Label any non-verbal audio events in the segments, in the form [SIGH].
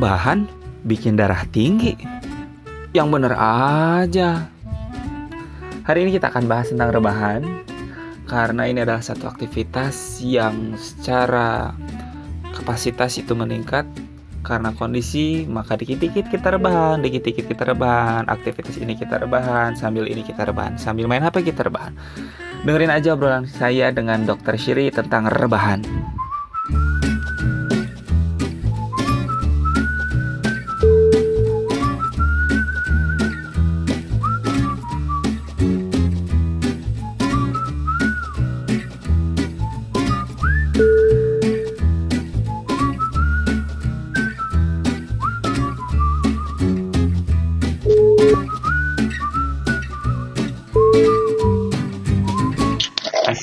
rebahan bikin darah tinggi. Yang bener aja. Hari ini kita akan bahas tentang rebahan karena ini adalah satu aktivitas yang secara kapasitas itu meningkat karena kondisi maka dikit-dikit kita rebahan, dikit-dikit kita rebahan, aktivitas ini kita rebahan, sambil ini kita rebahan, sambil main HP kita rebahan. Dengerin aja obrolan saya dengan Dokter Shiri tentang rebahan.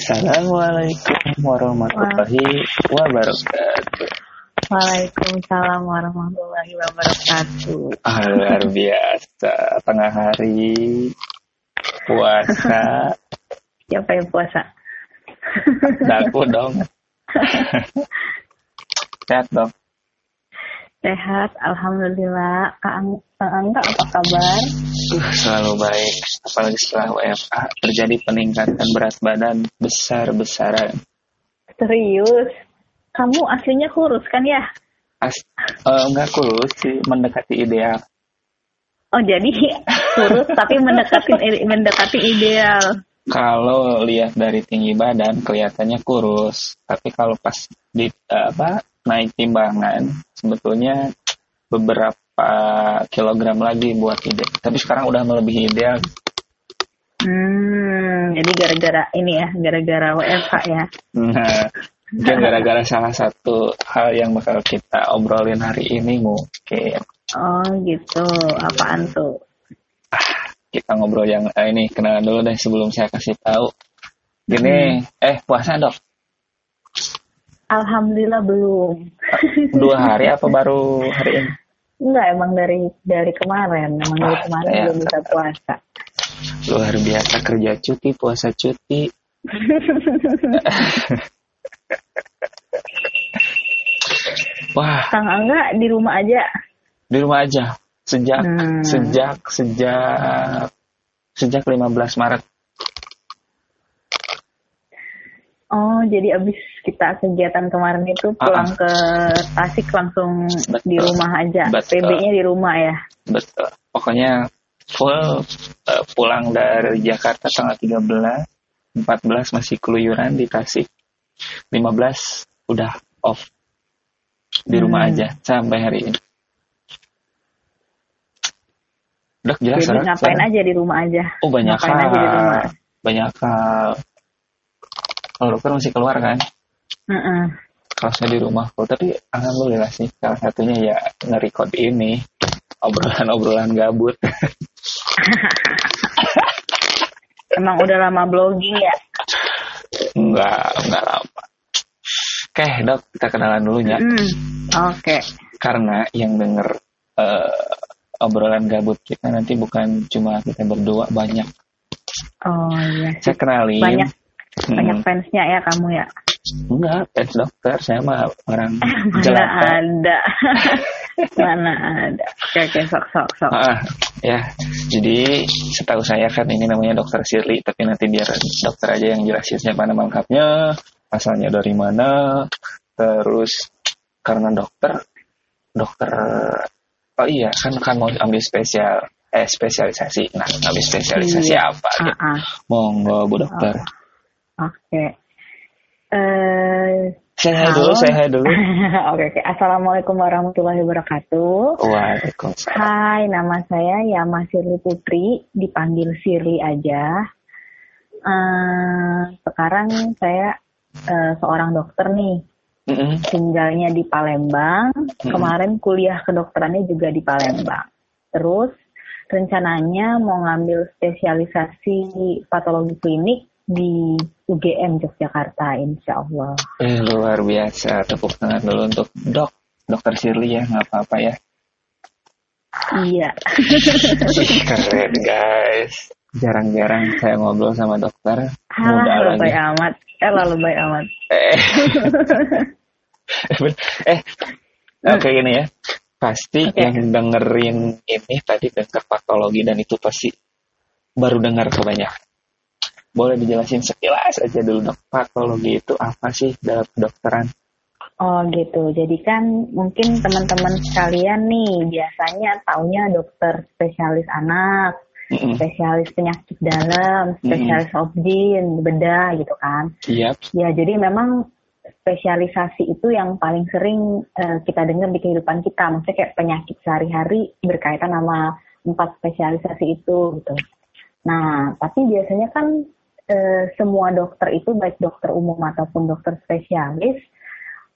Assalamualaikum warahmatullahi wabarakatuh. Waalaikumsalam warahmatullahi wabarakatuh. Ah, luar biasa, tengah hari puasa. [LAUGHS] Siapa yang puasa? Daku dong. [LAUGHS] Sehat dong. Sehat, alhamdulillah. Kak Ang Kak Angga apa kabar? Uh, selalu baik. Apalagi setelah WFA terjadi peningkatan berat badan besar-besaran. Serius? Kamu aslinya kurus kan ya? As eh, enggak kurus sih, mendekati ideal. Oh jadi kurus tapi mendekati mendekati ideal. Kalau lihat dari tinggi badan kelihatannya kurus, tapi kalau pas di apa naik timbangan sebetulnya beberapa kilogram lagi buat ide. Tapi sekarang udah melebihi ideal. Hmm, jadi gara-gara ini ya, gara-gara WFH ya. Nah, [LAUGHS] gara-gara salah satu hal yang bakal kita obrolin hari ini mungkin Oh gitu, apaan tuh? kita ngobrol yang eh, ini kenalan dulu deh sebelum saya kasih tahu. Gini, eh puasa dok? Alhamdulillah belum. Dua hari apa [LAUGHS] baru hari ini? Enggak, emang dari dari kemarin, emang dari Ah, kemarin ya. belum bisa puasa. Luar biasa kerja cuti, puasa cuti. Wah, Kang Angga di rumah aja. di rumah aja sejak Hmm. sejak sejak sejak 15 Maret. Oh, jadi abis kita kegiatan kemarin itu pulang ke Tasik langsung Ah, Betul. di rumah aja. PB-nya di rumah ya. Betul. Pokoknya full eh, pulang dari Jakarta tanggal 13, 14 masih keluyuran di Tasik. 15 udah off di rumah Hmm. aja sampai hari ini. Dok jelas jadi ngapain aja di rumah aja. Oh banyak ngapain hal. aja di rumah. Banyak hal. Kalau dokter masih keluar kan? Heeh. Kalau saya di rumah full. Tapi alhamdulillah sih salah satunya ya nge-record ini obrolan-obrolan gabut. [LAUGHS] Emang udah lama blogging ya. Enggak, enggak lama. Oke, dok, kita kenalan dulu ya. Hmm. Oke. Karena yang denger eh, obrolan gabut kita nanti bukan cuma kita berdua, banyak. Oh iya. Saya kenalin. Banyak banyak fansnya ya kamu ya. Enggak, fans dokter. Saya mah orang [LAUGHS] Mana jelata. ada. [LAUGHS] Mana ada. Oke, oke, sok sok sok. Ah, ya, jadi setahu saya kan ini namanya dokter Shirley, tapi nanti biar dokter aja yang jelasin siapa nama lengkapnya, asalnya dari mana, terus karena dokter, dokter, oh iya kan kan mau ambil spesial, eh spesialisasi, nah ambil spesialisasi Iya. apa? Gitu. ah. Monggo bu dokter, Oke. Eh, saya dulu, saya dulu. [LAUGHS] Oke, oke. Assalamualaikum warahmatullahi wabarakatuh. Waalaikumsalam. Hai, nama saya Yama Sirli Putri, dipanggil Sirli aja. Eh, sekarang saya eh, seorang dokter nih, Mm-mm. tinggalnya di Palembang. Mm-mm. Kemarin kuliah kedokterannya juga di Palembang. Terus rencananya mau ngambil spesialisasi patologi klinik di UGM Yogyakarta, insya Allah. Eh, luar biasa, tepuk tangan dulu untuk dok, dokter Shirley ya, nggak apa-apa ya. Iya. Keren guys. Jarang-jarang saya ngobrol sama dokter. Halah, lebay lagi. amat. Eh, lah, lebay amat. Eh, [LAUGHS] eh, oke gini ya. pasti Oke. yang dengerin ini tadi denger patologi dan itu pasti baru dengar kebanyakan. Boleh dijelasin sekilas aja dulu dok, patologi itu apa sih dalam kedokteran? Oh gitu. Jadi kan mungkin teman-teman sekalian nih biasanya taunya dokter spesialis anak, Mm-mm. spesialis penyakit dalam, spesialis obgyn, bedah gitu kan. Iya, Ya jadi memang spesialisasi itu yang paling sering eh, kita dengar di kehidupan kita. Maksudnya kayak penyakit sehari-hari berkaitan sama empat spesialisasi itu gitu. Nah, tapi biasanya kan eh, semua dokter itu baik dokter umum ataupun dokter spesialis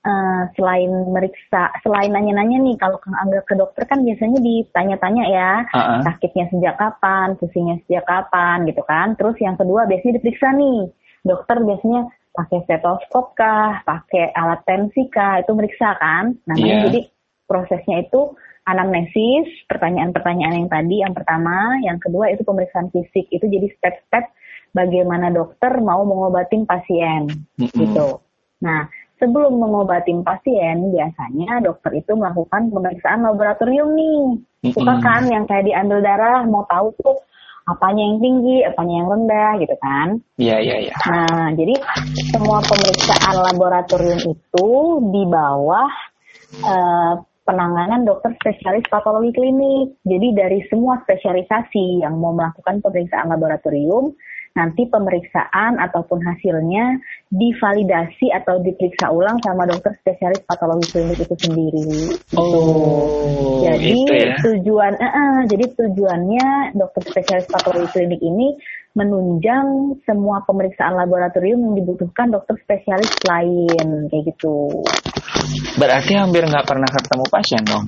eh, selain meriksa, selain nanya-nanya nih kalau Kang Angga ke dokter kan biasanya ditanya-tanya ya ah. sakitnya sejak kapan, pusingnya sejak kapan gitu kan. Terus yang kedua biasanya diperiksa nih. Dokter biasanya pakai stetoskop kah, pakai alat tensi kah, itu meriksa kan. Namanya Iya. jadi prosesnya itu anamnesis, pertanyaan-pertanyaan yang tadi yang pertama, yang kedua itu pemeriksaan fisik. Itu jadi step-step bagaimana dokter mau mengobatin pasien Mm-mm. gitu. Nah, sebelum mengobatin pasien, biasanya dokter itu melakukan pemeriksaan laboratorium nih. Suka Mm-mm. kan yang kayak diambil darah, mau tahu tuh apanya yang tinggi, apanya yang rendah gitu kan. Iya, iya, iya. Nah, jadi semua pemeriksaan laboratorium itu di bawah eh, penanganan dokter spesialis patologi klinik. Jadi dari semua spesialisasi yang mau melakukan pemeriksaan laboratorium, nanti pemeriksaan ataupun hasilnya divalidasi atau diperiksa ulang sama dokter spesialis patologi klinik itu sendiri. Gitu. Oh, Jadi itu ya. tujuan, eh, eh, jadi tujuannya dokter spesialis patologi klinik ini menunjang semua pemeriksaan laboratorium yang dibutuhkan dokter spesialis lain kayak gitu. Berarti hampir nggak pernah ketemu pasien dong?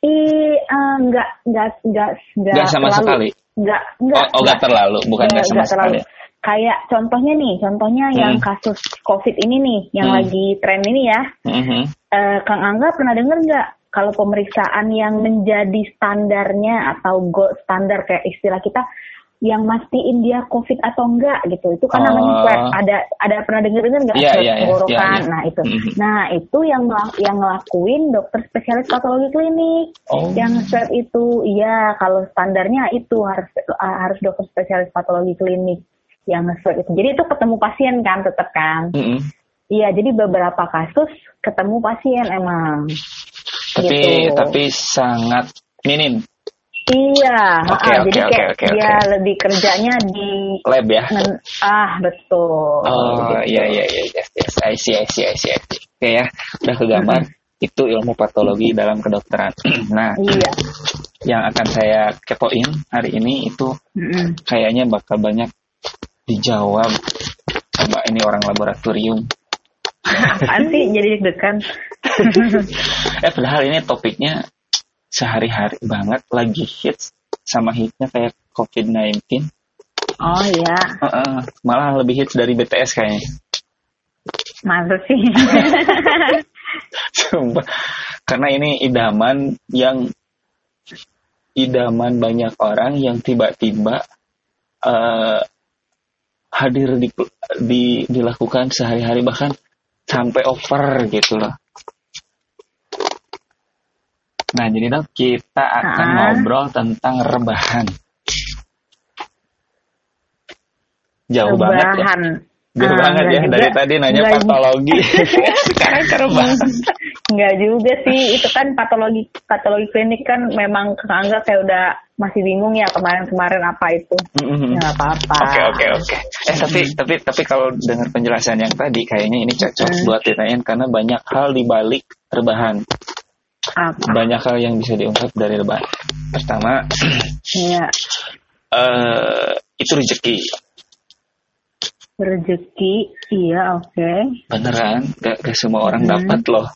Ih, eh, nggak nggak nggak nggak sama terlalu. sekali? Nggak Oh, nggak. oh nggak terlalu, bukan nggak sama terlalu. sekali. Kayak contohnya nih, contohnya yang Hmm. kasus COVID ini nih, yang Hmm. lagi tren ini ya. Mhm. Eh, Kang Angga pernah dengar nggak kalau pemeriksaan yang menjadi standarnya atau gold standar kayak istilah kita yang mastiin dia COVID atau enggak gitu itu kan namanya Oh. swab ada ada pernah dengar dengar nggak iya, iya, tenggorokan iya, iya. nah itu Mhm. nah itu yang yang ngelakuin dokter spesialis patologi klinik Oh. yang swab itu iya kalau standarnya itu harus harus dokter spesialis patologi klinik yang swab itu jadi itu ketemu pasien kan tetap kan Mhm. Iya, jadi beberapa kasus ketemu pasien emang. Tapi Gitu. tapi sangat minim Iya, Oke, ah, oke, jadi oke, kayak oke, dia oke. lebih kerjanya di lab ya. men- ah betul. Oh Gitu. iya iya iya yes yes I see I see I see, I see. Oke ya udah kegambar itu ilmu patologi dalam kedokteran. [CLEARS THROAT] nah Iya. yang akan saya kepoin hari ini itu Mm-mm. kayaknya bakal banyak dijawab sama ini orang laboratorium. [LAUGHS] Apaan sih jadi deg-degan? [LAUGHS] Eh padahal ini topiknya sehari-hari banget lagi hits sama hitnya kayak COVID-19. Oh iya, Heeh, malah lebih hits dari BTS kayaknya. masa sih? [LAUGHS] Sumpah. Karena ini idaman yang idaman banyak orang yang tiba-tiba eh, hadir di, di dilakukan sehari-hari bahkan sampai over gitu loh. Nah, jadi dok kita akan Ah. ngobrol tentang rebahan. Jauh banget ya. Rebahan. Jauh Ah, banget ya juga. dari tadi nanya Enggak- patologi. [LAUGHS] Sekarang ke rebahan. Enggak juga sih, itu kan patologi patologi klinik kan memang Kang kayak udah masih bingung ya kemarin-kemarin apa itu. Mhm. Ya apa-apa. Oke oke oke. Eh tapi tapi tapi kalau dengar penjelasan yang tadi kayaknya ini cocok Hmm. buat ditanyain karena banyak hal di balik rebahan. Apa? Banyak hal yang bisa diungkap dari rebahan. Pertama, Iya. [CLEARS THROAT] eh itu rezeki. Rezeki, iya oke. Beneran, gak, gak semua orang Hmm. dapat loh.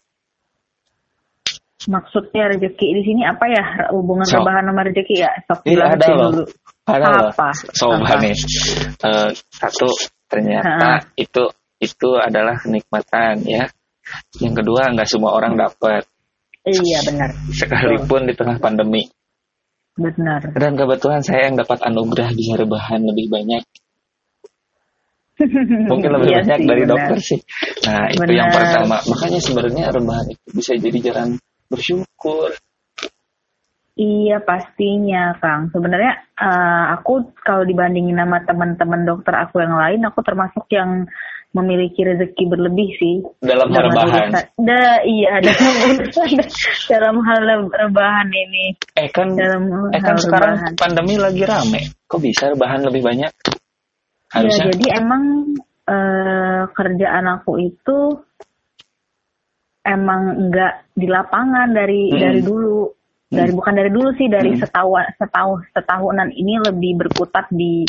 Maksudnya rezeki di sini apa ya hubungan So. rebahan sama rezeki ya? Sok Iya ada loh. dulu. Ada loh. Apa? Sobat Apa? nih. Eh, satu ternyata itu itu adalah kenikmatan ya. Yang kedua nggak semua orang dapat Iya benar, sekalipun di tengah pandemi. benar. Dan kebetulan saya yang dapat anugerah bisa rebahan lebih banyak. [LAUGHS] Mungkin lebih Iya banyak sih, dari benar. dokter sih. Nah, itu yang pertama. Makanya sebenarnya rebahan itu bisa jadi jalan bersyukur. Iya pastinya Kang. Sebenarnya uh, aku kalau dibandingin sama teman-teman dokter aku yang lain, aku termasuk yang memiliki rezeki berlebih sih. Dalam hal rebahan. Da, iya dalam [LAUGHS] dalam hal rebahan ini. Eh kan, dalam eh kan sekarang rebahan. pandemi lagi rame. Kok bisa rebahan lebih banyak? Iya, Harusnya. Ya, jadi emang uh, kerjaan aku itu emang enggak di lapangan dari hmm. dari dulu dari hmm. bukan dari dulu sih dari hmm. setahun setahun setahunan ini lebih berkutat di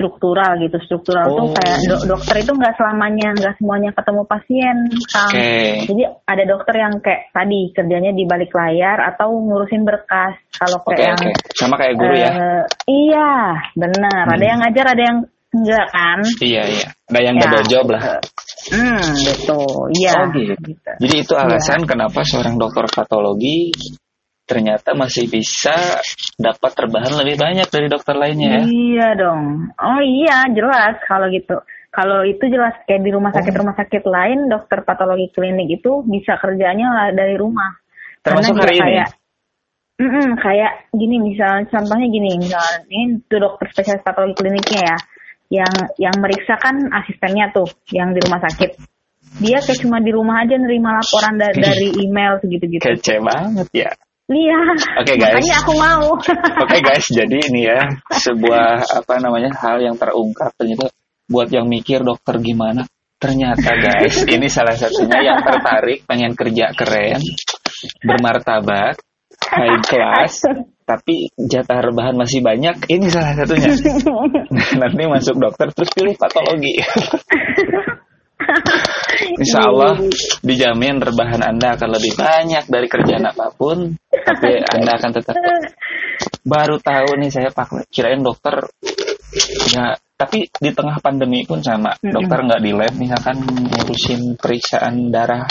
struktural gitu struktural oh. tuh kayak do dokter itu nggak selamanya nggak semuanya ketemu pasien kang okay. jadi ada dokter yang kayak tadi kerjanya di balik layar atau ngurusin berkas kalau kayak okay, yang okay. sama kayak guru uh, ya eh, iya benar hmm. ada yang ngajar ada yang enggak kan iya iya ada yang ya. job lah hmm betul iya oh, gitu. gitu. jadi itu alasan ya. kenapa seorang dokter patologi ternyata masih bisa dapat terbahan lebih banyak dari dokter lainnya ya? Iya dong. Oh iya, jelas kalau gitu. Kalau itu jelas kayak di rumah sakit oh. rumah sakit lain, dokter patologi klinik itu bisa kerjanya dari rumah. Termasuk Karena hari ini. Kayak, mm -mm, kayak gini misalnya contohnya gini misalnya ini tuh dokter spesialis patologi kliniknya ya yang yang meriksa kan asistennya tuh yang di rumah sakit dia kayak cuma di rumah aja nerima laporan da [LAUGHS] dari email segitu gitu kece banget ya Iya. Oke okay, guys. Makanya aku mau. Oke okay, guys, jadi ini ya sebuah apa namanya hal yang terungkap ternyata buat yang mikir dokter gimana. Ternyata guys, ini salah satunya yang tertarik pengen kerja keren, bermartabat, high class, tapi jatah rebahan masih banyak. Ini salah satunya. [LAUGHS] Nanti masuk dokter terus pilih patologi. [LAUGHS] Insya Allah dijamin rebahan Anda akan lebih banyak dari kerjaan apa pun, tapi Anda akan tetap baru tahu nih saya pak kirain dokter ya tapi di tengah pandemi pun sama dokter nggak di lab misalkan ngurusin periksaan darah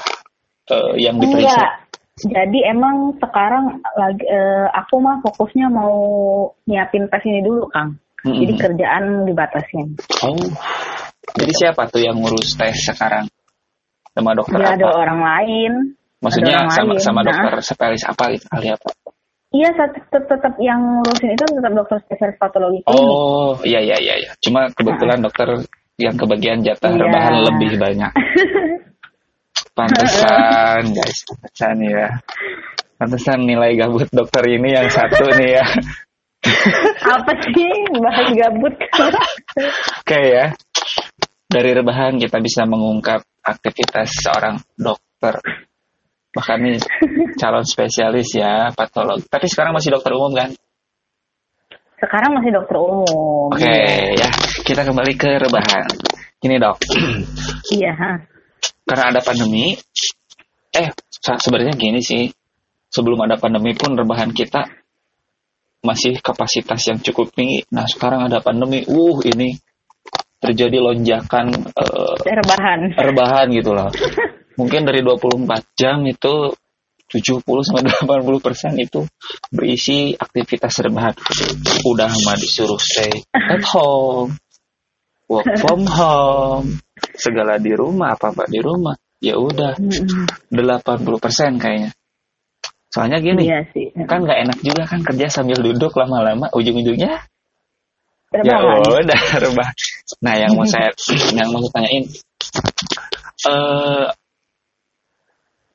uh, yang diperiksa. Enggak. Jadi emang sekarang lagi uh, aku mah fokusnya mau nyiapin tes ini dulu Kang. Mm -hmm. Jadi kerjaan dibatasin. Oh. Jadi siapa tuh yang ngurus tes sekarang? Sama dokter ya, apa? ada orang lain. Maksudnya orang sama lain. sama dokter nah. spesialis apa gitu kali apa? Iya, tetap, tetap yang ngurusin itu tetap dokter spesialis patologi klinik. Oh, iya iya iya iya. Cuma kebetulan nah. dokter yang kebagian jatah iya. rebahan lebih banyak. [LAUGHS] Pantesan, guys, pantesan ya. Pantesan nilai gabut dokter ini yang satu nih ya. Apa sih bahas gabut? [LAUGHS] Oke ya dari rebahan kita bisa mengungkap aktivitas seorang dokter. Bahkan nih calon spesialis ya patolog. Tapi sekarang masih dokter umum kan? Sekarang masih dokter umum. Oke okay, ya. Kita kembali ke rebahan. Gini dok. Iya karena ada pandemi eh sebenarnya gini sih. Sebelum ada pandemi pun rebahan kita masih kapasitas yang cukup tinggi. Nah sekarang ada pandemi uh ini terjadi lonjakan uh, rebahan. rebahan gitu loh. [LAUGHS] Mungkin dari 24 jam itu 70 sampai 80 persen itu berisi aktivitas rebahan. Udah mah disuruh stay at home work from home. Segala di rumah apa apa di rumah. Ya udah 80 persen kayaknya. Soalnya gini iya sih. kan nggak enak juga kan kerja sambil duduk lama-lama ujung-ujungnya Ya udah [LAUGHS] rebah. Nah yang mau saya [LAUGHS] yang mau saya tanyain, uh,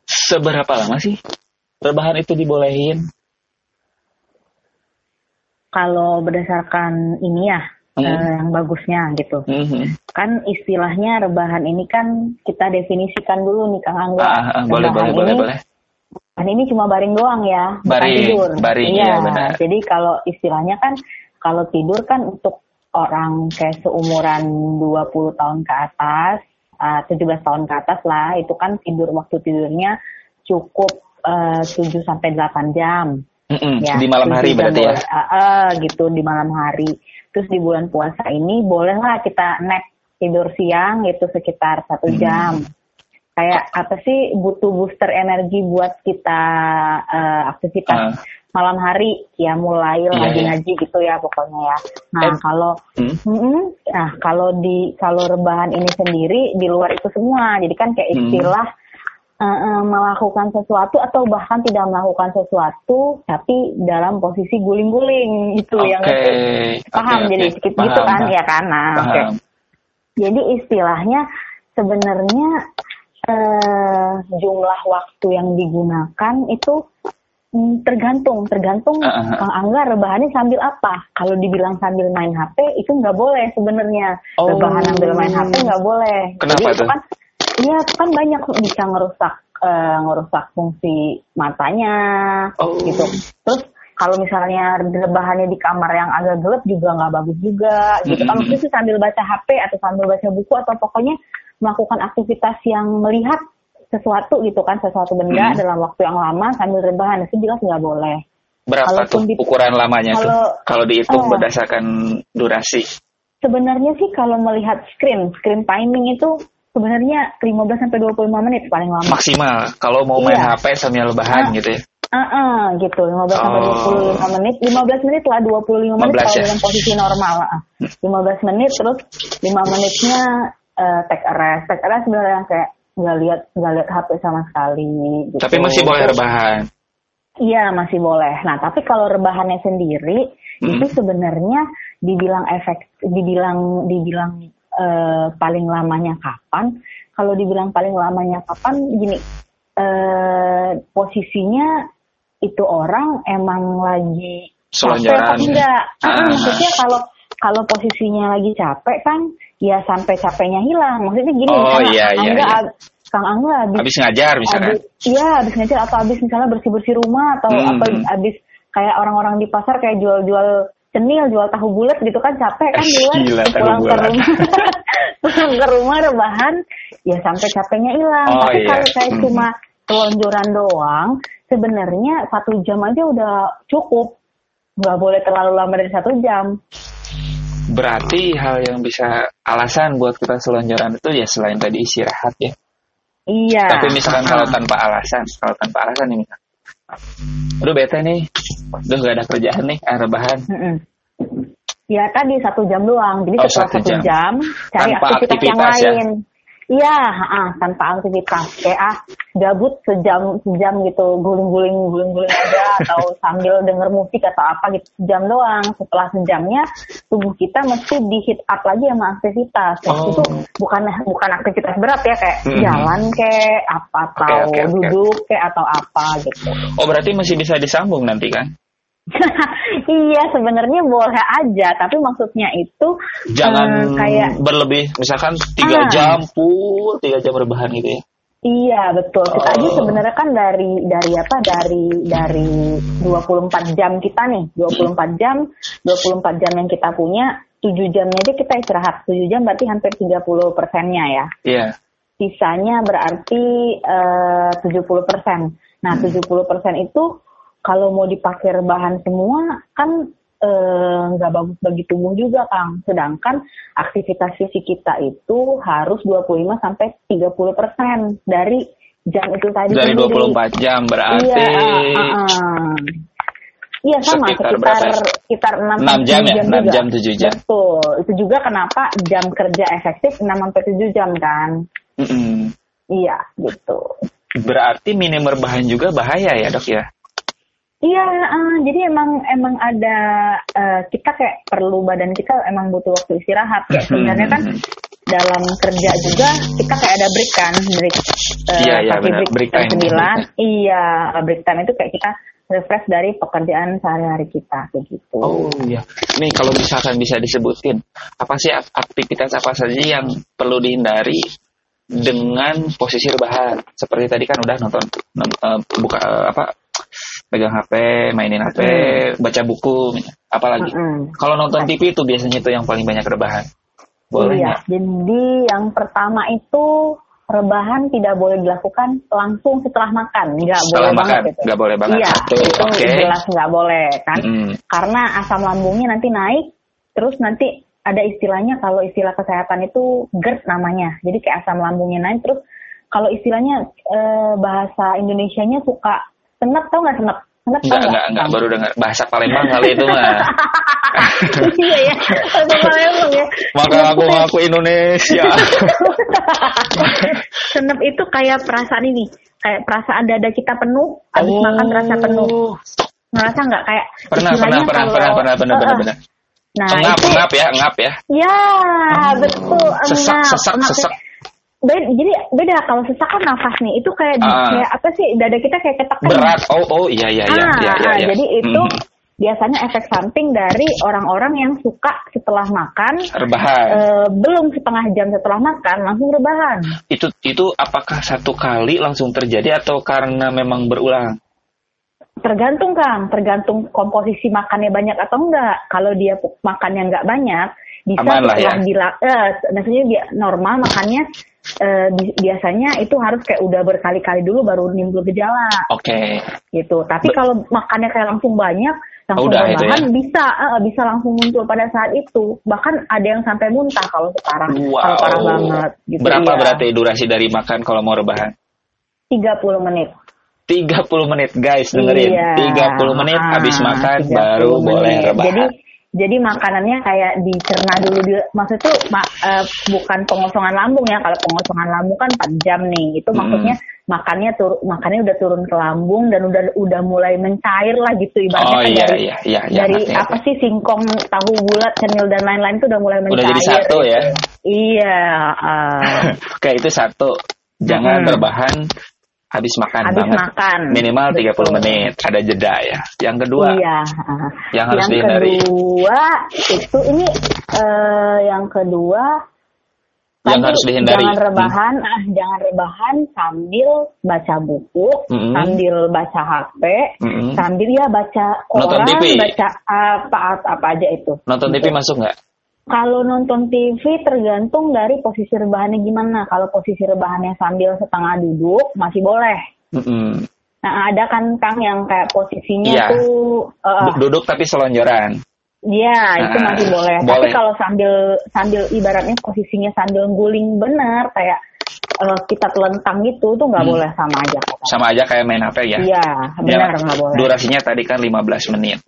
seberapa lama sih rebahan itu dibolehin? Kalau berdasarkan ini ya, hmm. uh, yang bagusnya gitu. Hmm. Kan istilahnya rebahan ini kan kita definisikan dulu nih Kang Angga. Ah, ah, boleh, boleh, ini, boleh, boleh. Kan ini cuma baring doang ya, baring, tidur. Baring, iya, ya, benar. Jadi kalau istilahnya kan kalau tidur kan untuk orang kayak seumuran 20 tahun ke atas, uh, 17 tahun ke atas lah, itu kan tidur waktu tidurnya cukup uh, 7 sampai 8 jam. Mm -mm, ya, di malam hari berarti ya? Uh, uh, gitu di malam hari. Terus di bulan puasa ini bolehlah kita nap tidur siang itu sekitar satu jam. Mm. Kayak apa sih butuh booster energi buat kita uh, aktivitas uh malam hari ya mulai yeah, ngaji-ngaji yeah. gitu ya pokoknya ya. Nah eh, kalau hmm? mm, nah kalau di kalau rebahan ini sendiri di luar itu semua. Jadi kan kayak hmm. istilah hmm. uh, uh, melakukan sesuatu atau bahkan tidak melakukan sesuatu tapi dalam posisi guling-guling itu Oke. yang itu paham Oke, jadi sedikit Paham, gitu kan ya kan nah oke Paham. jadi istilahnya sebenarnya eh, jumlah waktu yang digunakan itu mm, tergantung tergantung Ah, ah, ah. Kang Angga rebahannya sambil apa kalau dibilang sambil main HP itu nggak boleh sebenarnya Oh. rebahan sambil main HP nggak boleh Kenapa Jadi itu kan iya itu kan banyak bisa ngerusak eh, ngerusak fungsi matanya Oh. gitu terus kalau misalnya rebahannya di kamar yang agak gelap juga nggak bagus juga gitu Mm-mm. maksudnya sih sambil baca HP atau sambil baca buku atau pokoknya melakukan aktivitas yang melihat sesuatu gitu kan sesuatu benda Mm. dalam waktu yang lama sambil rebahan itu jelas nggak boleh Berapa Kalaupun tuh di- ukuran lamanya tuh? kalau- Kalau dihitung Oh. berdasarkan durasi. sebenarnya sih kalau melihat screen screen timing itu sebenarnya 15 sampai 25 menit paling lama Maksimal. Kalau mau main Iya. HP sambil rebahan Ah. gitu ya. Ah, gitu, 15 sampai Oh. 25 menit. 15 menit lah, 25 menit 15 kalau ya? dalam posisi normal. ah. 15 menit terus 5 menitnya eh, take a rest. Take a rest sebenarnya yang kayak nggak lihat nggak lihat HP sama sekali. Gitu. Tapi masih boleh rebahan. Iya masih boleh. Nah tapi kalau rebahannya sendiri Hmm. itu sebenarnya dibilang efek, dibilang dibilang eh, paling lamanya kapan? Kalau dibilang paling lamanya kapan, gini eh, posisinya itu orang emang lagi capek apa enggak? Ah. maksudnya kalau kalau posisinya lagi capek kan ya sampai capeknya hilang. Maksudnya gini, Oh, iya, iya, Angga, iya. Kang Angga habis Habis ngajar misalnya. Iya, habis ngajar atau habis misalnya bersih-bersih rumah atau Hmm. apa habis kayak orang-orang di pasar kayak jual-jual cenil, jual tahu bulat gitu kan capek kan Gila, pulang ke rumah [LAUGHS] pulang ke rumah rebahan ya sampai capeknya hilang. Oh, Tapi iya. kalau kayak Hmm. cuma telonjoran doang, sebenarnya satu jam aja udah cukup. Nggak boleh terlalu lama dari satu jam. Berarti hal yang bisa alasan buat kita selonjoran itu ya selain tadi istirahat ya. Iya. Tapi misalkan kalau tanpa alasan, kalau tanpa alasan nih misalkan. Aduh bete nih. Aduh gak ada kerjaan nih, ah, rebahan. Mm-mm. Ya tadi satu jam doang. Jadi Oh, setelah satu jam. jam, cari Tanpa aktivitas, yang aktivitas ya? Iya, ah, tanpa aktivitas. Kayak ah gabut sejam sejam gitu, guling-guling guling-guling aja [LAUGHS] atau sambil denger musik atau apa gitu sejam doang. Setelah sejamnya tubuh kita mesti di hit up lagi sama aktivitas. Oh. Itu bukan bukan aktivitas berat ya kayak Mm-mm. jalan kayak apa atau oke, oke. duduk kayak atau apa gitu. Oh berarti masih bisa disambung nanti kan? [LAUGHS] iya sebenarnya boleh aja tapi maksudnya itu Jangan eh, kayak berlebih, misalkan tiga Ah. jam full, tiga jam rebahan gitu ya. iya betul kita aja Oh. sebenarnya kan dari dari apa dari dari 24 jam kita nih 24 jam 24 jam yang kita punya 7 jamnya aja kita istirahat 7 jam berarti hampir 30 persennya ya Iya. sisanya berarti eh, 70 persen. Nah, 70 persen itu kalau mau dipakai rebahan semua kan eh, nggak bagus bagi tubuh juga, Kang. Sedangkan aktivitas fisik kita itu harus 25 sampai 30 persen dari jam itu tadi Dari sendiri. 24 jam berarti Iya, ah, ah. Iya sama Sekitar sekitar berapa ya? sekitar 6 Enam jam ya? Enam juga. jam, tujuh jam. Betul. Itu juga kenapa jam kerja efektif 6 sampai 7 jam kan. Mm-mm. Iya, gitu. Berarti minim rebahan juga bahaya ya dok ya? Iya, eh, jadi emang emang ada eh, kita kayak perlu badan kita emang butuh waktu istirahat. Kayak sebenarnya kan dalam kerja juga kita kayak ada break kan, break eh, Iya, iya, break, Break time. 9. Iya, break time itu kayak kita refresh dari pekerjaan sehari-hari kita kayak gitu. Oh iya. Nih kalau misalkan bisa disebutin, apa sih ak- aktivitas apa saja yang perlu dihindari dengan posisi rebahan? Seperti tadi kan udah nonton, non- buka apa, pegang HP, mainin HP, baca buku, apalagi. Mm-mm. Kalau nonton TV itu biasanya itu yang paling banyak rebahan. Boleh iya, jadi yang pertama itu rebahan tidak boleh dilakukan langsung setelah makan, nggak Setelah boleh makan, banget itu. nggak boleh banget. Iya, Satu, itu oke. jelas nggak boleh kan, Mm-mm. karena asam lambungnya nanti naik, terus nanti ada istilahnya kalau istilah kesehatan itu GERD namanya, jadi kayak asam lambungnya naik, terus kalau istilahnya eh, bahasa Indonesianya suka senep tau nggak senep? Senep tau Enggak, enggak, enggak, baru dengar bahasa Palembang kali itu mah. [LAUGHS] iya ya, bahasa Palembang ya. Maka Senep aku ngaku Indonesia. [LAUGHS] senep itu kayak perasaan ini kayak perasaan dada kita penuh, habis Oh. makan terasa penuh. Ngerasa nggak kayak Pernah, pernah, pernah, kalau- pernah, pernah, benar, eh. benar. Nah, Engap, itu engap ya, engap ya. ya betul Sesak, engap. sesak, sesak. Beda, jadi beda kalau sesak kan nafas nih itu kayak di- Ah. kayak apa sih dada kita kayak ketekan Berat. Oh, oh, iya, iya, iya, ah, iya, iya. ah, iya. jadi itu Mhm. biasanya efek samping dari orang-orang yang suka setelah makan rebahan. eh, belum setengah jam setelah makan langsung rebahan. itu itu apakah satu kali langsung terjadi atau karena memang berulang? Tergantung Kang, tergantung komposisi makannya banyak atau enggak. Kalau dia pu- makannya enggak banyak, bisa Aman lah setelah ya. dila- eh, maksudnya dia normal makannya eh, bi- biasanya itu harus kayak udah berkali-kali dulu baru nimbul gejala Oke. gitu. Tapi Be- kalau makannya kayak langsung banyak, langsung Udah itu rebahan ya. bisa eh, bisa langsung muncul pada saat itu. Bahkan ada yang sampai muntah kalau sekarang Wow. kalau parah banget gitu. Berapa iya. berarti durasi dari makan kalau mau rebahan? 30 menit. 30 menit guys dengerin. Iya. 30 menit Ah, habis makan 30 baru boleh menit. rebahan. Jadi jadi makanannya kayak dicerna dulu di maksud tuh ma- eh, bukan pengosongan lambung ya. Kalau pengosongan lambung kan 4 jam nih. Itu Mm-mm. maksudnya makannya tur makannya udah turun ke lambung dan udah udah mulai mencair lah gitu ibaratnya oh kan iya dari iya iya iya. dari ngerti, apa sih singkong, tahu bulat, cenil dan lain-lain itu udah mulai mencair. Udah jadi satu ya. Iya, ah. [LAUGHS] Oke, itu satu. Jangan Mm-mm. rebahan habis makan habis banget. makan. Minimal 30 Betul. menit. Ada jeda ya. Yang kedua, Iya. ah. yang harus yang dihindari. kedua itu ini eh, yang kedua Yang harus dihindari. Jangan rebahan, ah jangan rebahan sambil baca buku, Mm-mm. sambil baca HP, Mm-mm. sambil ya baca Nonton koran, TV. baca apa apa aja itu. Nonton Gitu. TV masuk nggak? Kalau nonton TV tergantung dari posisi rebahannya gimana. Kalau posisi rebahannya sambil setengah duduk masih boleh. Mm-mm. Nah ada kan Kang yang kayak posisinya Iya. tuh Du- Duduk tapi selonjoran. Iya, itu Ah, masih boleh. Tapi boleh. kalau sambil sambil ibaratnya posisinya sambil guling benar kayak eh, kita telentang gitu tuh nggak Hmm. boleh sama aja. kok. Sama aja kayak main HP ya. Iya, benar Ya, nggak boleh. Durasinya tadi kan 15 menit.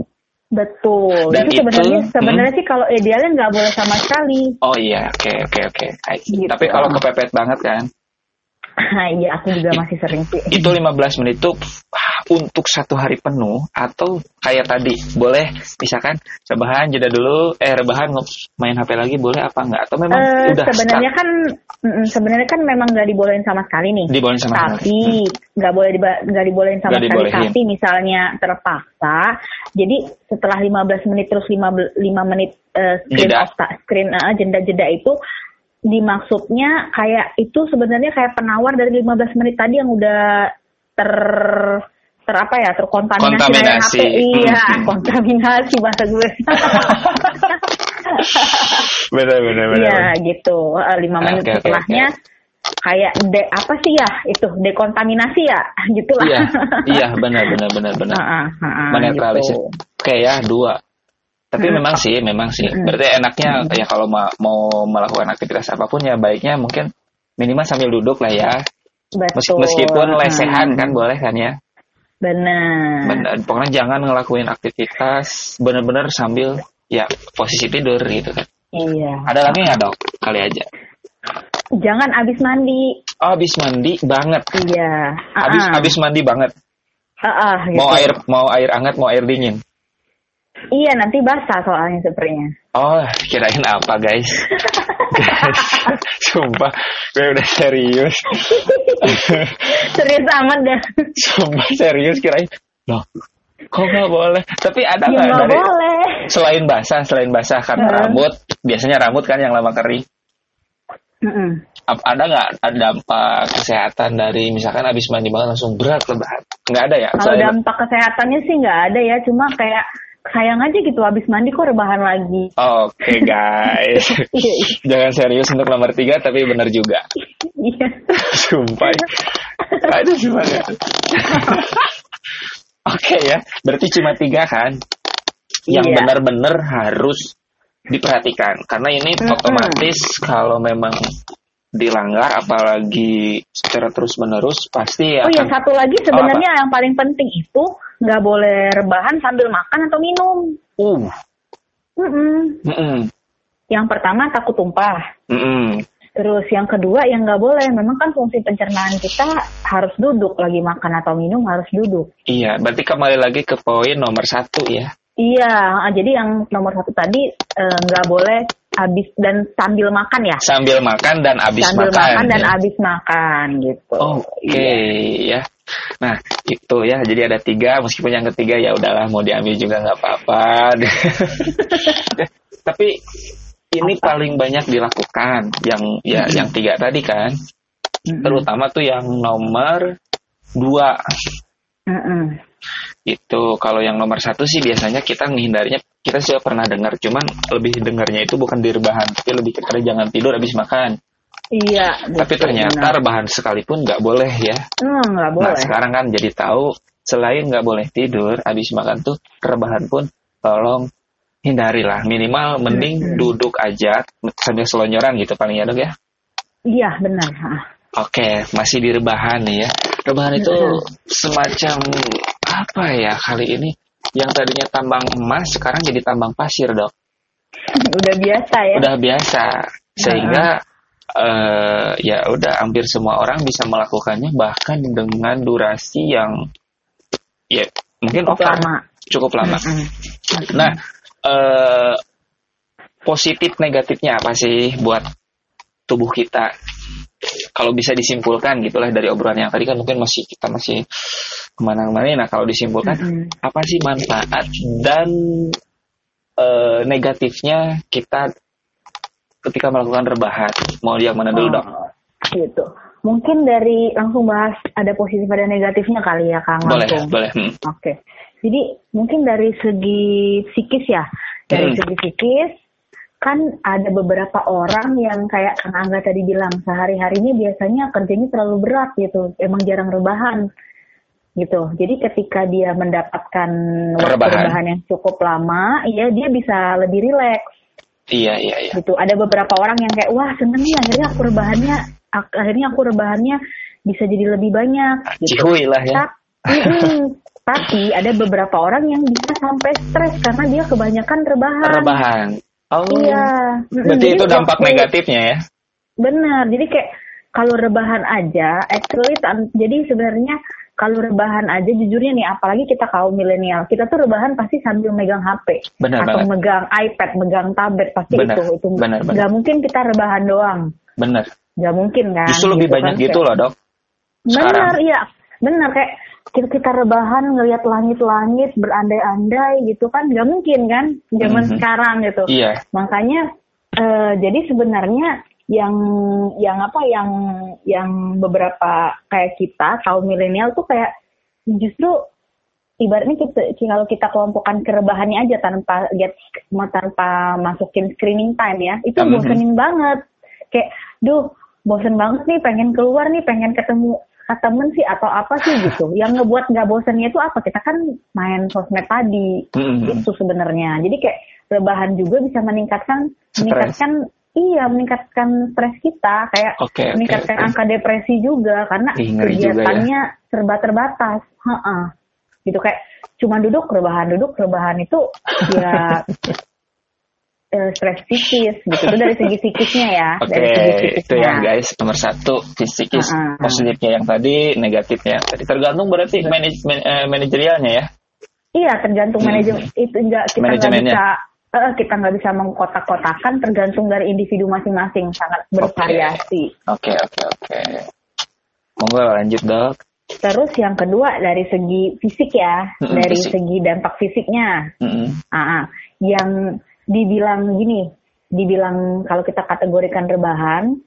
Betul. Dan itu sebenarnya itu, sebenarnya sih kalau idealnya nggak boleh sama sekali. Oh iya, oke oke oke. Hai. Gitu. Tapi kalau kepepet banget kan, [LAUGHS] Iya, aku juga masih sering sih. itu 15 menit itu ah, untuk satu hari penuh atau kayak tadi boleh misalkan rebahan jeda dulu eh rebahan main HP lagi boleh apa enggak atau memang Eh, udah sebenarnya start? kan sebenarnya kan memang nggak dibolehin sama sekali nih. dibolehin sama tapi nggak boleh diba- nggak dibolehin sama Nggak sekali dibolehin. tapi misalnya terpaksa jadi setelah 15 menit terus 5, 5 menit eh, screen Jeda. off screen eh, jeda-jeda itu dimaksudnya kayak itu sebenarnya kayak penawar dari 15 menit tadi yang udah ter ter apa ya terkontaminasi Kontaminasi. HP iya Hmm. kontaminasi bahasa gue. [LAUGHS] Benar benar Iya gitu. Eh, lima menit oke, setelahnya kayak de apa sih ya itu dekontaminasi ya [LAUGHS] gitulah. Iya iya benar benar benar benar. [LAUGHS] Heeh, heeh, menetralisir. gitu. oke ya dua tapi Hmm. memang sih memang sih Hmm. berarti enaknya ya kalau ma- mau melakukan aktivitas apa pun ya baiknya mungkin minimal sambil duduk lah ya Betul. meskipun lesehan Hmm. kan boleh kan ya Benar. Benar, pokoknya jangan ngelakuin aktivitas bener-bener sambil ya posisi tidur gitu kan Iya. ada lagi nggak dok kali aja Jangan abis mandi. oh, habis mandi banget Iya. habis Ah, ah. habis mandi banget Ah, ah, gitu. mau air mau air hangat mau air dingin Iya nanti basah soalnya sepertinya. Oh, kirain apa guys? guys, [LAUGHS] sumpah, gue udah serius. [LAUGHS] Serius amat dah. sumpah serius kirain. Loh, kok nggak boleh? Tapi ada Ya nggak nggak dari boleh. selain basah, selain basah karena Hmm. rambut, biasanya rambut kan yang lama kering. Mm-mm. Ap- Ada nggak dampak kesehatan dari misalkan abis mandi banget langsung berat lebahan? Nggak ada ya? Kalau dampak kesehatannya sih nggak ada ya, cuma kayak sayang aja gitu abis mandi kok rebahan lagi. Oke guys, [LAUGHS] Iya, iya. jangan serius untuk nomor tiga tapi benar juga. Iya. [LAUGHS] Sumpah. Aduh gimana? [LAUGHS] Oke ya, berarti cuma tiga kan? Yang Iya. benar-benar harus diperhatikan. Karena ini Mm-mm. otomatis kalau memang dilanggar, apalagi secara terus-menerus, pasti Oh ya akan... satu lagi sebenarnya yang paling penting itu nggak boleh rebahan sambil makan atau minum. Uh, Mm-mm. mm-mm, Yang pertama takut tumpah. mm-mm. Terus yang kedua yang nggak boleh, memang kan fungsi pencernaan kita harus duduk lagi makan atau minum harus duduk. Iya, berarti kembali lagi ke poin nomor satu ya. Iya, ah, jadi yang nomor satu tadi eh, nggak boleh habis dan sambil makan ya. Sambil makan dan habis sambil makan. makan dan ya. habis makan gitu. Oke ya. Nah itu ya. Jadi ada tiga. Meskipun yang ketiga ya udahlah mau diambil juga nggak apa-apa. [LAUGHS] Tapi ini paling banyak dilakukan yang ya yang tiga tadi kan. Terutama tuh yang nomor dua itu kalau yang nomor satu sih biasanya kita menghindarinya kita sudah pernah dengar cuman lebih dengarnya itu bukan di rebahan tapi lebih kepada jangan tidur habis makan Iya. tapi betul, ternyata benar. rebahan sekalipun nggak boleh ya Hmm, nggak nah boleh. sekarang kan jadi tahu selain nggak boleh tidur habis makan tuh rebahan pun tolong hindarilah minimal mending Mm-mm. duduk aja sambil selonjoran gitu paling ya dok ya Iya benar. Oke, masih di rebahan nih ya. Rebahan itu semacam apa ya kali ini? Yang tadinya tambang emas sekarang jadi tambang pasir, Dok. [LAUGHS] Udah biasa ya. Udah biasa. Sehingga eh ya udah hampir semua orang bisa melakukannya bahkan dengan durasi yang ya mungkin Cukup over, lama. cukup lama. Mm-mm. Nah, eh positif negatifnya apa sih buat tubuh kita? Kalau bisa disimpulkan gitulah dari obrolan yang tadi kan mungkin masih kita masih ke mana-mana. Nah kalau disimpulkan Mm-mm. apa sih manfaat dan eh, negatifnya kita ketika melakukan rebahan? Mau yang mana dulu? Oh, gitu. Mungkin dari langsung bahas ada positif ada negatifnya kali ya Kang Boleh, langsung. boleh. Hmm. Oke. Jadi mungkin dari segi psikis ya. Dari Hmm. segi psikis kan ada beberapa orang yang kayak Kang Angga tadi bilang sehari-harinya biasanya kerjanya terlalu berat gitu. Emang jarang rebahan gitu. Jadi ketika dia mendapatkan waktu Rebahan. rebahan yang cukup lama, ya dia bisa lebih rileks Iya iya iya. gitu. Ada beberapa orang yang kayak wah seneng nih akhirnya aku rebahannya ak- akhirnya aku rebahannya bisa jadi lebih banyak gitu. Lah ya. Ta- Mm-mm. Tapi ada beberapa orang yang bisa sampai stres karena dia kebanyakan rebahan. Rebahan. Oh. Iya. Berarti Jadi itu dampak waktu- negatifnya ya? Benar. Jadi kayak kalau rebahan aja, actually jadi sebenarnya kalau rebahan aja jujurnya nih, apalagi kita kaum milenial, kita tuh rebahan pasti sambil megang HP Benar atau banget. megang iPad, megang tablet pasti Benar, itu itu benar, benar. nggak mungkin kita rebahan doang, Bener. nggak mungkin kan? Justru lebih Gitu banyak kan, gitu loh dok. Benar, sekarang. iya. Benar kayak kita, kita rebahan ngelihat langit-langit berandai-andai gitu kan nggak mungkin kan zaman Mhm. sekarang gitu. Iya. Makanya eh, jadi sebenarnya yang yang apa yang yang beberapa kayak kita kaum milenial tuh kayak justru ibaratnya kita kalau kita kelompokkan kerebahannya aja tanpa get tanpa masukin screening time ya itu Mhm. bosenin banget kayak duh bosen banget nih pengen keluar nih pengen ketemu ke temen sih atau apa sih [LAUGHS] gitu yang ngebuat nggak bosennya itu apa kita kan main sosmed tadi Mm-mm. itu sebenarnya. Jadi kayak rebahan juga bisa meningkatkan Stres. meningkatkan iya meningkatkan stres kita kayak oke, meningkatkan oke. angka depresi juga karena Ih, ngeri juga ya. kegiatannya serba terbatas. Heeh. Gitu kayak cuma duduk rebahan duduk rebahan itu ya [LAUGHS] eh, stres psikis gitu itu dari segi psikisnya ya Oke, segi itu psikisnya. ya guys nomor satu Uh-uh. positifnya yang tadi negatifnya yang tadi tergantung berarti manaj man- eh, manajerialnya ya. Iya, tergantung Hmm. manajemen itu enggak kita nggak bisa eh, kita nggak bisa mengkotak-kotakan tergantung dari individu masing-masing sangat bervariasi. Oke oke oke. Monggo lanjut dok. Terus yang kedua dari segi fisik ya, Mm-mm, dari fisik. segi dampak fisiknya, Mm-mm. Ah, ah. yang dibilang gini, dibilang kalau kita kategorikan rebahan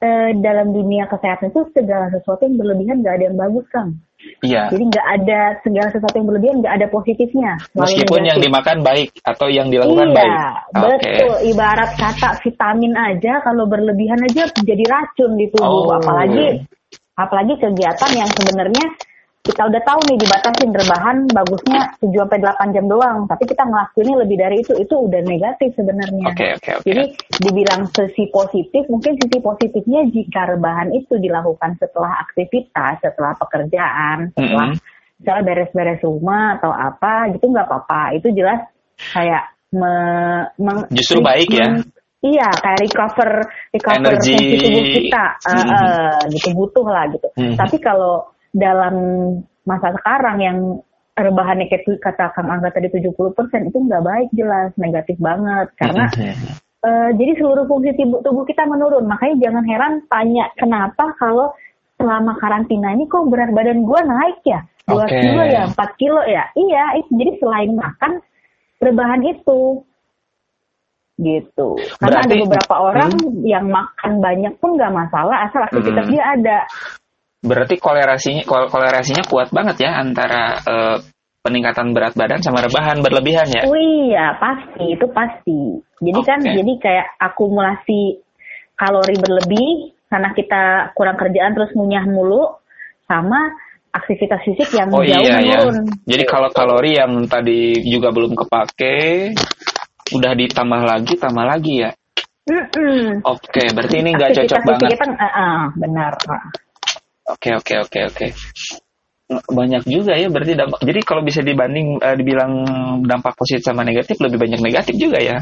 eh, dalam dunia kesehatan itu segala sesuatu yang berlebihan nggak ada yang bagus kang. Iya. Jadi nggak ada segala sesuatu yang berlebihan nggak ada positifnya. Meskipun yang dimakan baik atau yang dilakukan iya, baik. Oke. betul. Ibarat kata vitamin aja kalau berlebihan aja jadi racun di tubuh. Oh. Apalagi apalagi kegiatan yang sebenarnya kita udah tahu nih dibatasin rebahan bagusnya 7 sampai 8 jam doang, tapi kita ngelakuinnya lebih dari itu, itu udah negatif sebenarnya. Oke oke oke. Jadi dibilang sisi positif, mungkin sisi positifnya jika rebahan itu dilakukan setelah aktivitas, setelah pekerjaan, setelah Mm-mm. misalnya beres-beres rumah atau apa gitu nggak apa-apa. Itu jelas kayak me, meng- Justru baik ya? Iya, kayak recover recover Energi. fungsi tubuh kita, Eh, Mhm. eh, gitu butuh lah gitu. Mhm. Tapi kalau dalam masa sekarang yang rebahannya kayak kata Kang Angga tadi 70% itu nggak baik jelas, negatif banget. Karena eh, jadi seluruh fungsi tubuh, tubuh kita menurun. Makanya jangan heran tanya kenapa kalau selama karantina ini kok berat badan gua naik ya? 2 Oke. kilo ya, 4 kilo ya? Iya, itu jadi selain makan, rebahan itu gitu. Karena Berarti- ada beberapa orang Hmm. yang makan banyak pun nggak masalah asal aktivitas Hmm. dia ada. Berarti kolerasinya kol- kolerasinya kuat banget ya antara eh, peningkatan berat badan sama rebahan berlebihan ya. Oh iya, pasti itu pasti. Jadi kan Oke. jadi kayak akumulasi kalori berlebih karena kita kurang kerjaan terus ngunyah mulu sama aktivitas fisik yang Oh jauh iya ya. menurun. Jadi kalau kalori yang tadi juga belum kepake udah ditambah lagi tambah lagi ya. Mm-mm. Oke, berarti ini nggak cocok banget. kita eh, eh, benar. Oke oke oke oke. Banyak juga ya berarti dampak. Jadi kalau bisa dibanding eh, dibilang dampak positif sama negatif lebih banyak negatif juga ya.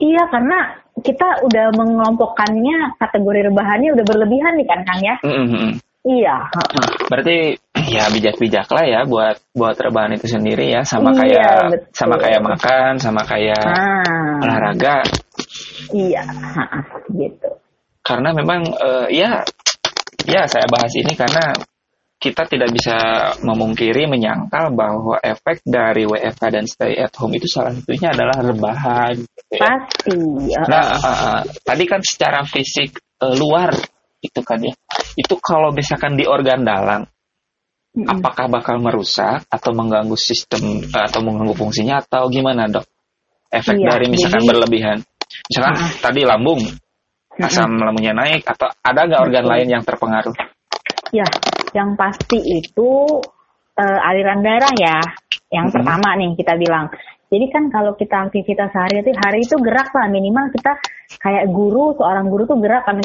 Iya karena kita udah mengelompokkannya kategori rebahannya udah berlebihan nih kan Kang ya. Mm-mm. Iya. heeh. Berarti [CLEARS THROAT] ya bijak-bijak lah ya buat buat rebahan itu sendiri ya sama Iya, kayak betul. sama kayak makan sama kayak Ah, olahraga iya, gitu. karena memang eh, ya ya saya bahas ini karena kita tidak bisa memungkiri menyangkal bahwa efek dari WFH dan stay at home itu salah satunya adalah rebahan. gitu ya. Pasti. Nah, uh, uh, tadi kan secara fisik uh, luar itu kan ya. Itu kalau misalkan di organ dalam, Mm-mm. apakah bakal merusak atau mengganggu sistem uh, atau mengganggu fungsinya atau gimana dok? Efek Iya, dari misalkan jadi- berlebihan. Misalkan Ah. tadi lambung, asam lambungnya naik atau ada nggak organ Betul. lain yang terpengaruh? Ya, yang pasti itu eh, aliran darah ya. Yang Mhm. pertama nih kita bilang. Jadi kan kalau kita aktivitas hari itu hari itu gerak lah minimal kita kayak guru seorang guru tuh gerak kan.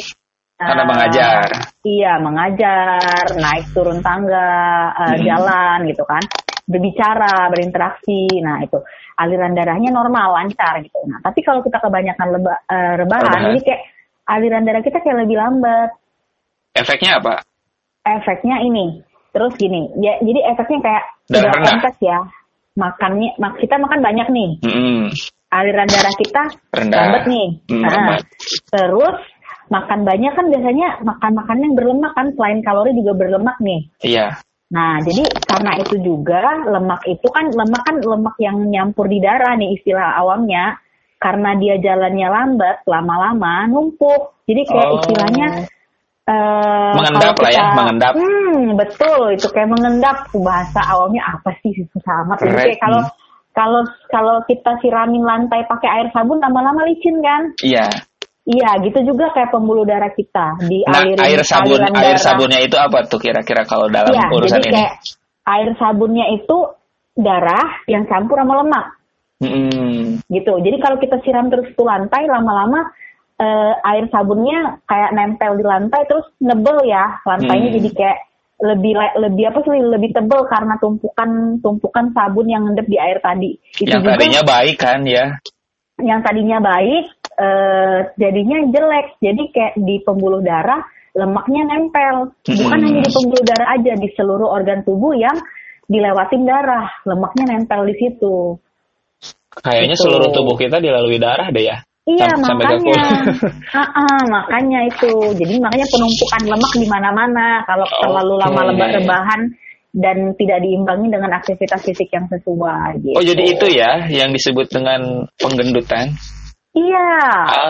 Karena Eh, mengajar. Iya, mengajar, naik turun tangga, eh, Mhm. jalan gitu kan. Berbicara, berinteraksi. Nah, itu aliran darahnya normal, lancar gitu. Nah, tapi kalau kita kebanyakan leba, eh, rebahan, Rebahan. jadi kayak aliran darah kita kayak lebih lambat. Efeknya apa? efeknya ini terus gini ya jadi efeknya kayak Darah udah rendah. kontes ya makannya mak kita makan banyak nih Mm-mm. aliran darah kita Rendah. lambat nih Hmm, Nah, lambat. terus makan banyak kan biasanya makan makanan yang berlemak kan selain kalori juga berlemak nih Iya. nah jadi karena itu juga lemak itu kan lemak kan lemak yang nyampur di darah nih istilah awamnya karena dia jalannya lambat lama-lama numpuk jadi kayak Oh. istilahnya eh, Mengendap lah ya, mengendap. Hmm, betul. Itu kayak mengendap. Bahasa awamnya apa sih? Susah amat. Jadi kayak kalau kalau kalau kita siramin lantai pakai air sabun lama-lama licin kan? Iya. Iya, gitu juga kayak pembuluh darah kita di Nah, aliran air sabun aliran air darah. sabunnya itu apa tuh kira-kira kalau dalam Iya, urusan jadi ini? kayak air sabunnya itu darah yang campur sama lemak Mm-mm. gitu. Jadi kalau kita siram terus tuh lantai lama-lama eh, air sabunnya kayak nempel di lantai terus nebel ya lantainya Hmm. jadi kayak lebih le- lebih apa sih lebih tebel karena tumpukan tumpukan sabun yang ngendep di air tadi. Itu Yang juga tadinya baik kan ya. yang tadinya baik eh, jadinya jelek. Jadi kayak di pembuluh darah lemaknya nempel. Bukan Hmm. hanya di pembuluh darah aja di seluruh organ tubuh yang dilewatin darah, lemaknya nempel di situ. Kayaknya Gitu. seluruh tubuh kita dilalui darah deh ya. Iya Sam- sampai ke makanya. Ah, [LAUGHS] ah, makanya itu. Jadi makanya penumpukan lemak di mana-mana. Kalau terlalu Oke. lama lebat rebahan dan tidak diimbangi dengan aktivitas fisik yang sesuai. Gitu. Oh jadi itu ya yang disebut dengan penggendutan. Iya,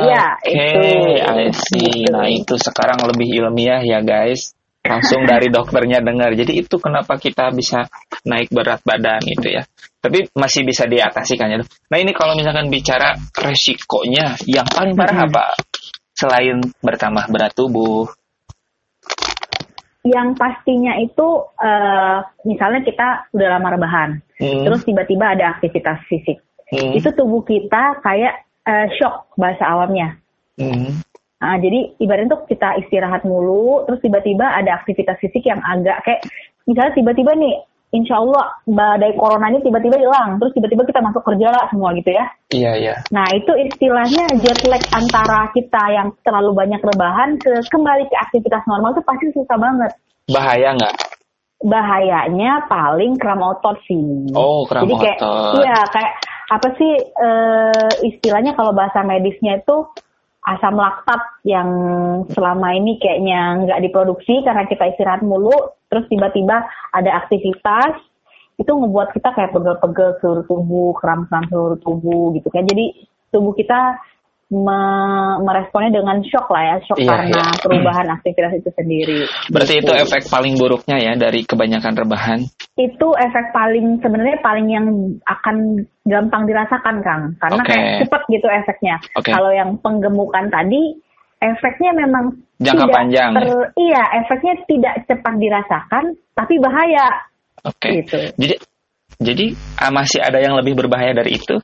iya Oke, itu. I see. Gitu. Nah itu sekarang lebih ilmiah ya guys. Langsung dari dokternya dengar. Jadi itu kenapa kita bisa naik berat badan gitu ya. Tapi masih bisa diatasi kan ya. Nah ini kalau misalkan bicara resikonya, yang paling parah apa? Selain bertambah berat tubuh. Yang pastinya itu, eh, misalnya kita udah lama rebahan, Hmm, terus tiba-tiba ada aktivitas fisik. hmm, Itu tubuh kita kayak eh, shock bahasa awamnya. hmm. Nah, jadi ibaratnya tuh kita istirahat mulu, terus tiba-tiba ada aktivitas fisik yang agak kayak misalnya tiba-tiba nih insya Allah badai corona ini tiba-tiba hilang, terus tiba-tiba kita masuk kerja lah semua gitu ya. Iya, iya. Nah itu istilahnya jet lag antara kita yang terlalu banyak rebahan ke kembali ke aktivitas normal itu pasti susah banget. Bahaya nggak? Bahayanya paling kram otot sih. Oh, kram Jadi kayak, otot. Iya kayak apa sih eh, istilahnya kalau bahasa medisnya itu asam laktat yang selama ini kayaknya nggak diproduksi karena kita istirahat mulu, terus tiba-tiba ada aktivitas itu ngebuat kita kayak pegel-pegel seluruh tubuh, kram-kram seluruh tubuh gitu kan. Jadi tubuh kita me- meresponnya dengan shock lah ya, shock Iya, karena iya. perubahan aktivitas itu sendiri. Berarti Gitu. itu efek paling buruknya ya dari kebanyakan rebahan. itu efek paling sebenarnya paling yang akan gampang dirasakan Kang karena Oke. kayak cepet gitu efeknya. Oke. Kalau yang penggemukan tadi efeknya memang Jangka tidak panjang, ya? ter- iya efeknya tidak cepat dirasakan tapi bahaya Oke. gitu. Jadi jadi ah, masih ada yang lebih berbahaya dari itu?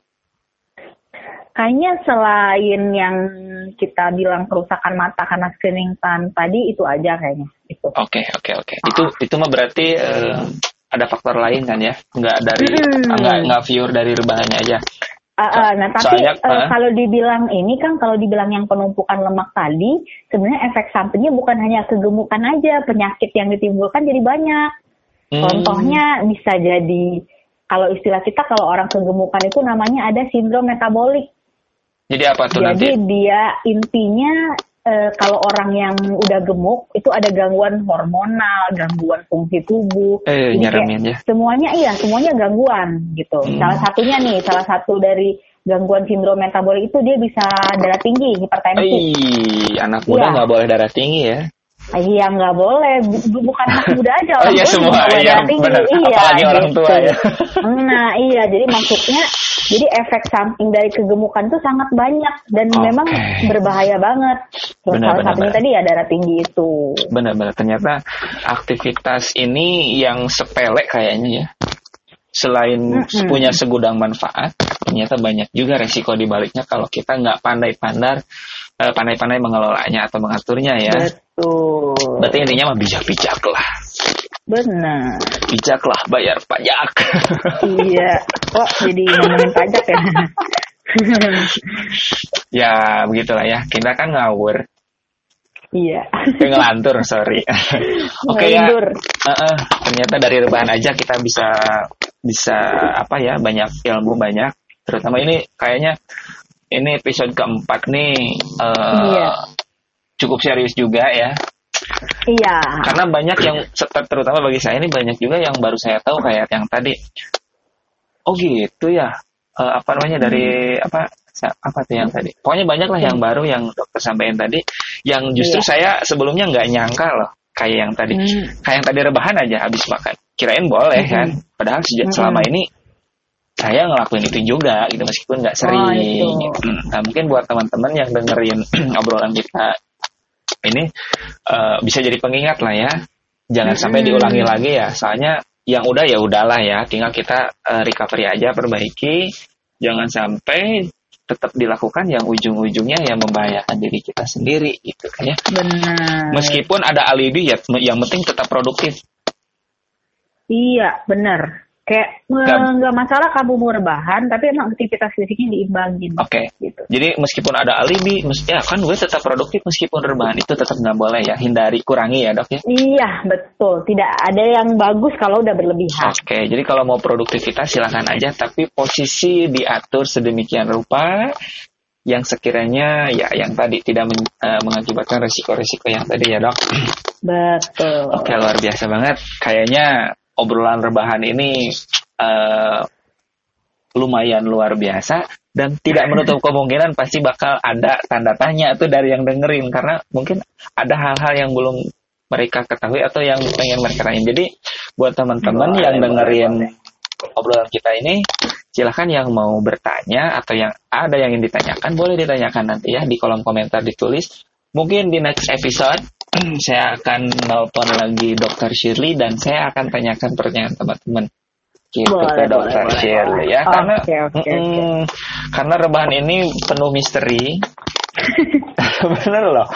Kayaknya selain yang kita bilang kerusakan mata karena screening tan tadi itu aja kayaknya itu. Oke, oke, oke. Itu itu mah berarti eh, ada faktor lain kan ya? Nggak dari Hmm. nggak nggak pure dari rebahannya aja. Uh, uh, nah tapi Soalnya, uh, uh. kalau dibilang ini kan kalau dibilang yang penumpukan lemak tadi sebenarnya efek sampingnya bukan hanya kegemukan aja penyakit yang ditimbulkan jadi banyak Hmm. contohnya bisa jadi kalau istilah kita kalau orang kegemukan itu namanya ada sindrom metabolik Jadi apa tuh jadi nanti? dia intinya eh, kalau orang yang udah gemuk itu ada gangguan hormonal gangguan fungsi tubuh Eh, Jadi kayak ya. semuanya iya semuanya gangguan gitu Hmm. salah satunya nih salah satu dari gangguan sindrom metabolik itu dia bisa darah tinggi hipertensi Ih, anak muda Iya. nggak boleh darah tinggi ya? Iya nggak boleh Bu- bukan anak muda aja [LAUGHS] Oh orang iya, tua semua, iya, tinggi benar. iya Apalagi orang gitu. tua ya. nah iya jadi maksudnya jadi efek samping dari kegemukan itu sangat banyak dan Oke. memang berbahaya banget Terus Benar, salah satunya tadi ya darah tinggi itu Benar-benar ternyata aktivitas ini yang sepele kayaknya ya. Selain Mm-mm. punya segudang manfaat, ternyata banyak juga resiko di baliknya kalau kita nggak pandai-pandai eh, pandai-pandai mengelolanya atau mengaturnya ya. betul Berarti intinya mah bijak-bijak lah. benar Bijak lah bayar pajak. iya [LAUGHS] kok jadi ngomongin pajak ya [LAUGHS] ya begitulah ya. Kita kan ngawur. iya ngelantur, sorry. [LAUGHS] Oke ya. Ngelindur. Heeh, ternyata dari rebahan aja kita bisa bisa apa ya banyak ilmu banyak. Terutama ini kayaknya ini episode keempat nih eh, Iya. Cukup serius juga ya. iya Karena banyak yang terutama bagi saya ini banyak juga yang baru saya tahu kayak yang tadi. Oh gitu ya. Eh, apa namanya dari apa sa- apa tuh yang tadi? Pokoknya banyak lah yang baru yang dokter sampaikan tadi. Yang justru Iya. saya sebelumnya nggak nyangka loh kayak yang tadi. Hmm. Kayak yang tadi rebahan aja habis makan. Kirain boleh kan. Padahal sejak Mm-mm. selama ini saya ngelakuin itu juga gitu meskipun nggak sering. Oh, itu. Hmm, Nah mungkin buat teman-teman yang dengerin [CLEARS THROAT] obrolan kita ini eh, bisa jadi pengingat lah ya. Jangan sampai Mm-mm. diulangi lagi ya. Soalnya yang udah ya udahlah ya. Tinggal kita eh, recovery aja, perbaiki. Jangan sampai tetap dilakukan yang ujung-ujungnya yang membahayakan diri kita sendiri gitu kan ya. benar Meskipun ada alibi ya, yang penting tetap produktif. Iya, benar. Kayak Gak- nggak masalah kamu mau rebahan, tapi emang aktivitas fisiknya diimbangin. Oke. Gitu. Jadi meskipun ada alibi, mes- ya kan gue tetap produktif meskipun rebahan itu tetap nggak boleh ya, hindari, kurangi ya dok ya. Iya, betul. Tidak ada yang bagus kalau udah berlebihan. Oke, jadi kalau mau produktivitas silakan aja, tapi posisi diatur sedemikian rupa yang sekiranya ya yang tadi tidak men- eh, mengakibatkan resiko-resiko yang tadi ya dok. Betul. Oke luar biasa banget. Kayaknya obrolan rebahan ini eh, lumayan luar biasa dan tidak menutup [LAUGHS] kemungkinan pasti bakal ada tanda tanya tuh dari yang dengerin karena mungkin ada hal-hal yang belum mereka ketahui atau yang pengen mereka tanyain. Jadi buat teman-teman yang dengerin obrolan kita ini silahkan yang mau bertanya atau yang ada yang ingin ditanyakan boleh ditanyakan nanti ya di kolom komentar ditulis mungkin di next episode [CLEARS THROAT] saya akan nelpon lagi dokter Shirley dan saya akan tanyakan pertanyaan teman-teman gitu Boleh, ke dokter boleh, boleh, Shirley ya boleh. karena Oke, oke, mm, karena rebahan ini penuh misteri [LAUGHS] bener loh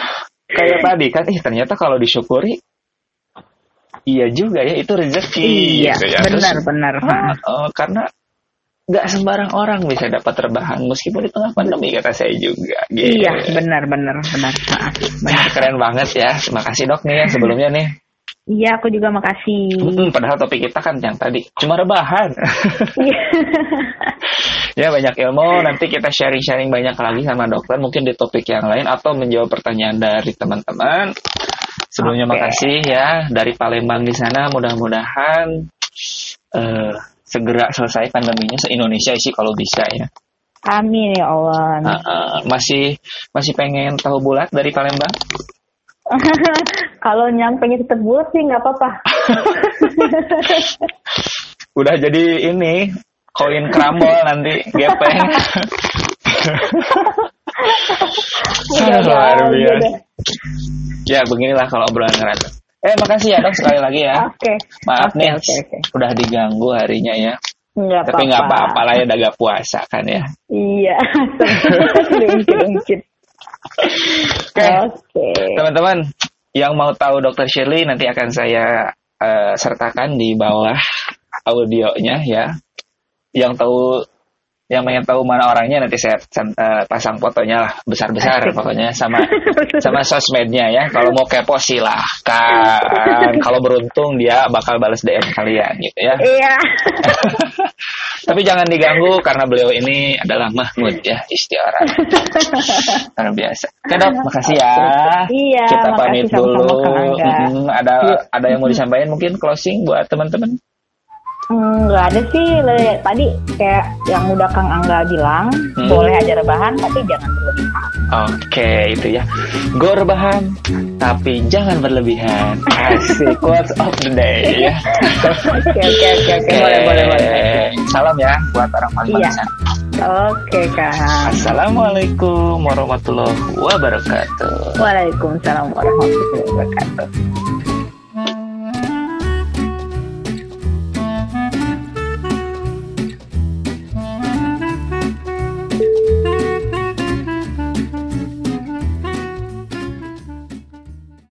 kayak tadi kan ih ternyata kalau disyukuri iya juga ya itu rezeki Iya, gitu ya. Terus, benar-benar. ah, [LAUGHS] oh, karena nggak sembarang orang bisa dapat rebahan meskipun di tengah pandemi kata saya juga. Gitu. Iya, benar-benar benar. Ah, Nah, benar. keren banget ya. Terima kasih dok nih ya sebelumnya nih. Iya, aku juga makasih. Mm, padahal topik kita kan yang tadi cuma rebahan. Iya. [LAUGHS] ya banyak ilmu. Nanti kita sharing-sharing banyak lagi sama dokter. Mungkin di topik yang lain atau menjawab pertanyaan dari teman-teman. Sebelumnya Oke. makasih ya dari Palembang di sana. Mudah-mudahan eh, segera selesai pandeminya se Indonesia sih kalau bisa ya. Amin ya Allah. Ah, ah, masih masih pengen tahu bulat dari Palembang? [LAUGHS] Kalau nyampe tetap bulat sih nggak apa-apa. [LAUGHS] Udah jadi ini koin krambol nanti gepeng. [LAUGHS] Luar biasa. Ya beginilah kalau obrolan ngerat. Eh makasih ya dok sekali lagi ya. Oke. Maaf Oke, nih oke, oke. udah diganggu harinya ya. Nggak Tapi nggak apa-apa lah ya udah gak puasa kan ya. Iya. [LAUGHS] Oke. Oke. Teman-teman yang mau tahu Dokter Shirley nanti akan saya eh, sertakan di bawah audionya ya. Yang tahu yang pengen tahu mana orangnya nanti saya eh, pasang fotonya lah besar-besar [LAUGHS] pokoknya sama sama sosmednya ya. Kalau mau kepo silahkan. Kalau beruntung dia bakal balas DM kalian gitu ya. Iya. [LAUGHS] Tapi jangan diganggu karena beliau ini adalah Mahmud ya istiara. Luar biasa. Oke dok, makasih ya. Iya, Kita pamit dulu. Angga. Mm, ada Iya. ada yang mau disampaikan mungkin closing buat teman-teman? Hmm, nggak ada sih tadi kayak yang udah Kang Angga bilang Hmm. boleh aja rebahan tapi jangan berlebihan. Oke, itu ya. Go rebahan, tapi jangan berlebihan. Asik quotes of the day ya. Oke oke oke boleh boleh boleh. Salam ya buat orang Palembang Iya. Oke Kang. Assalamualaikum warahmatullahi wabarakatuh. Waalaikumsalam warahmatullahi wabarakatuh.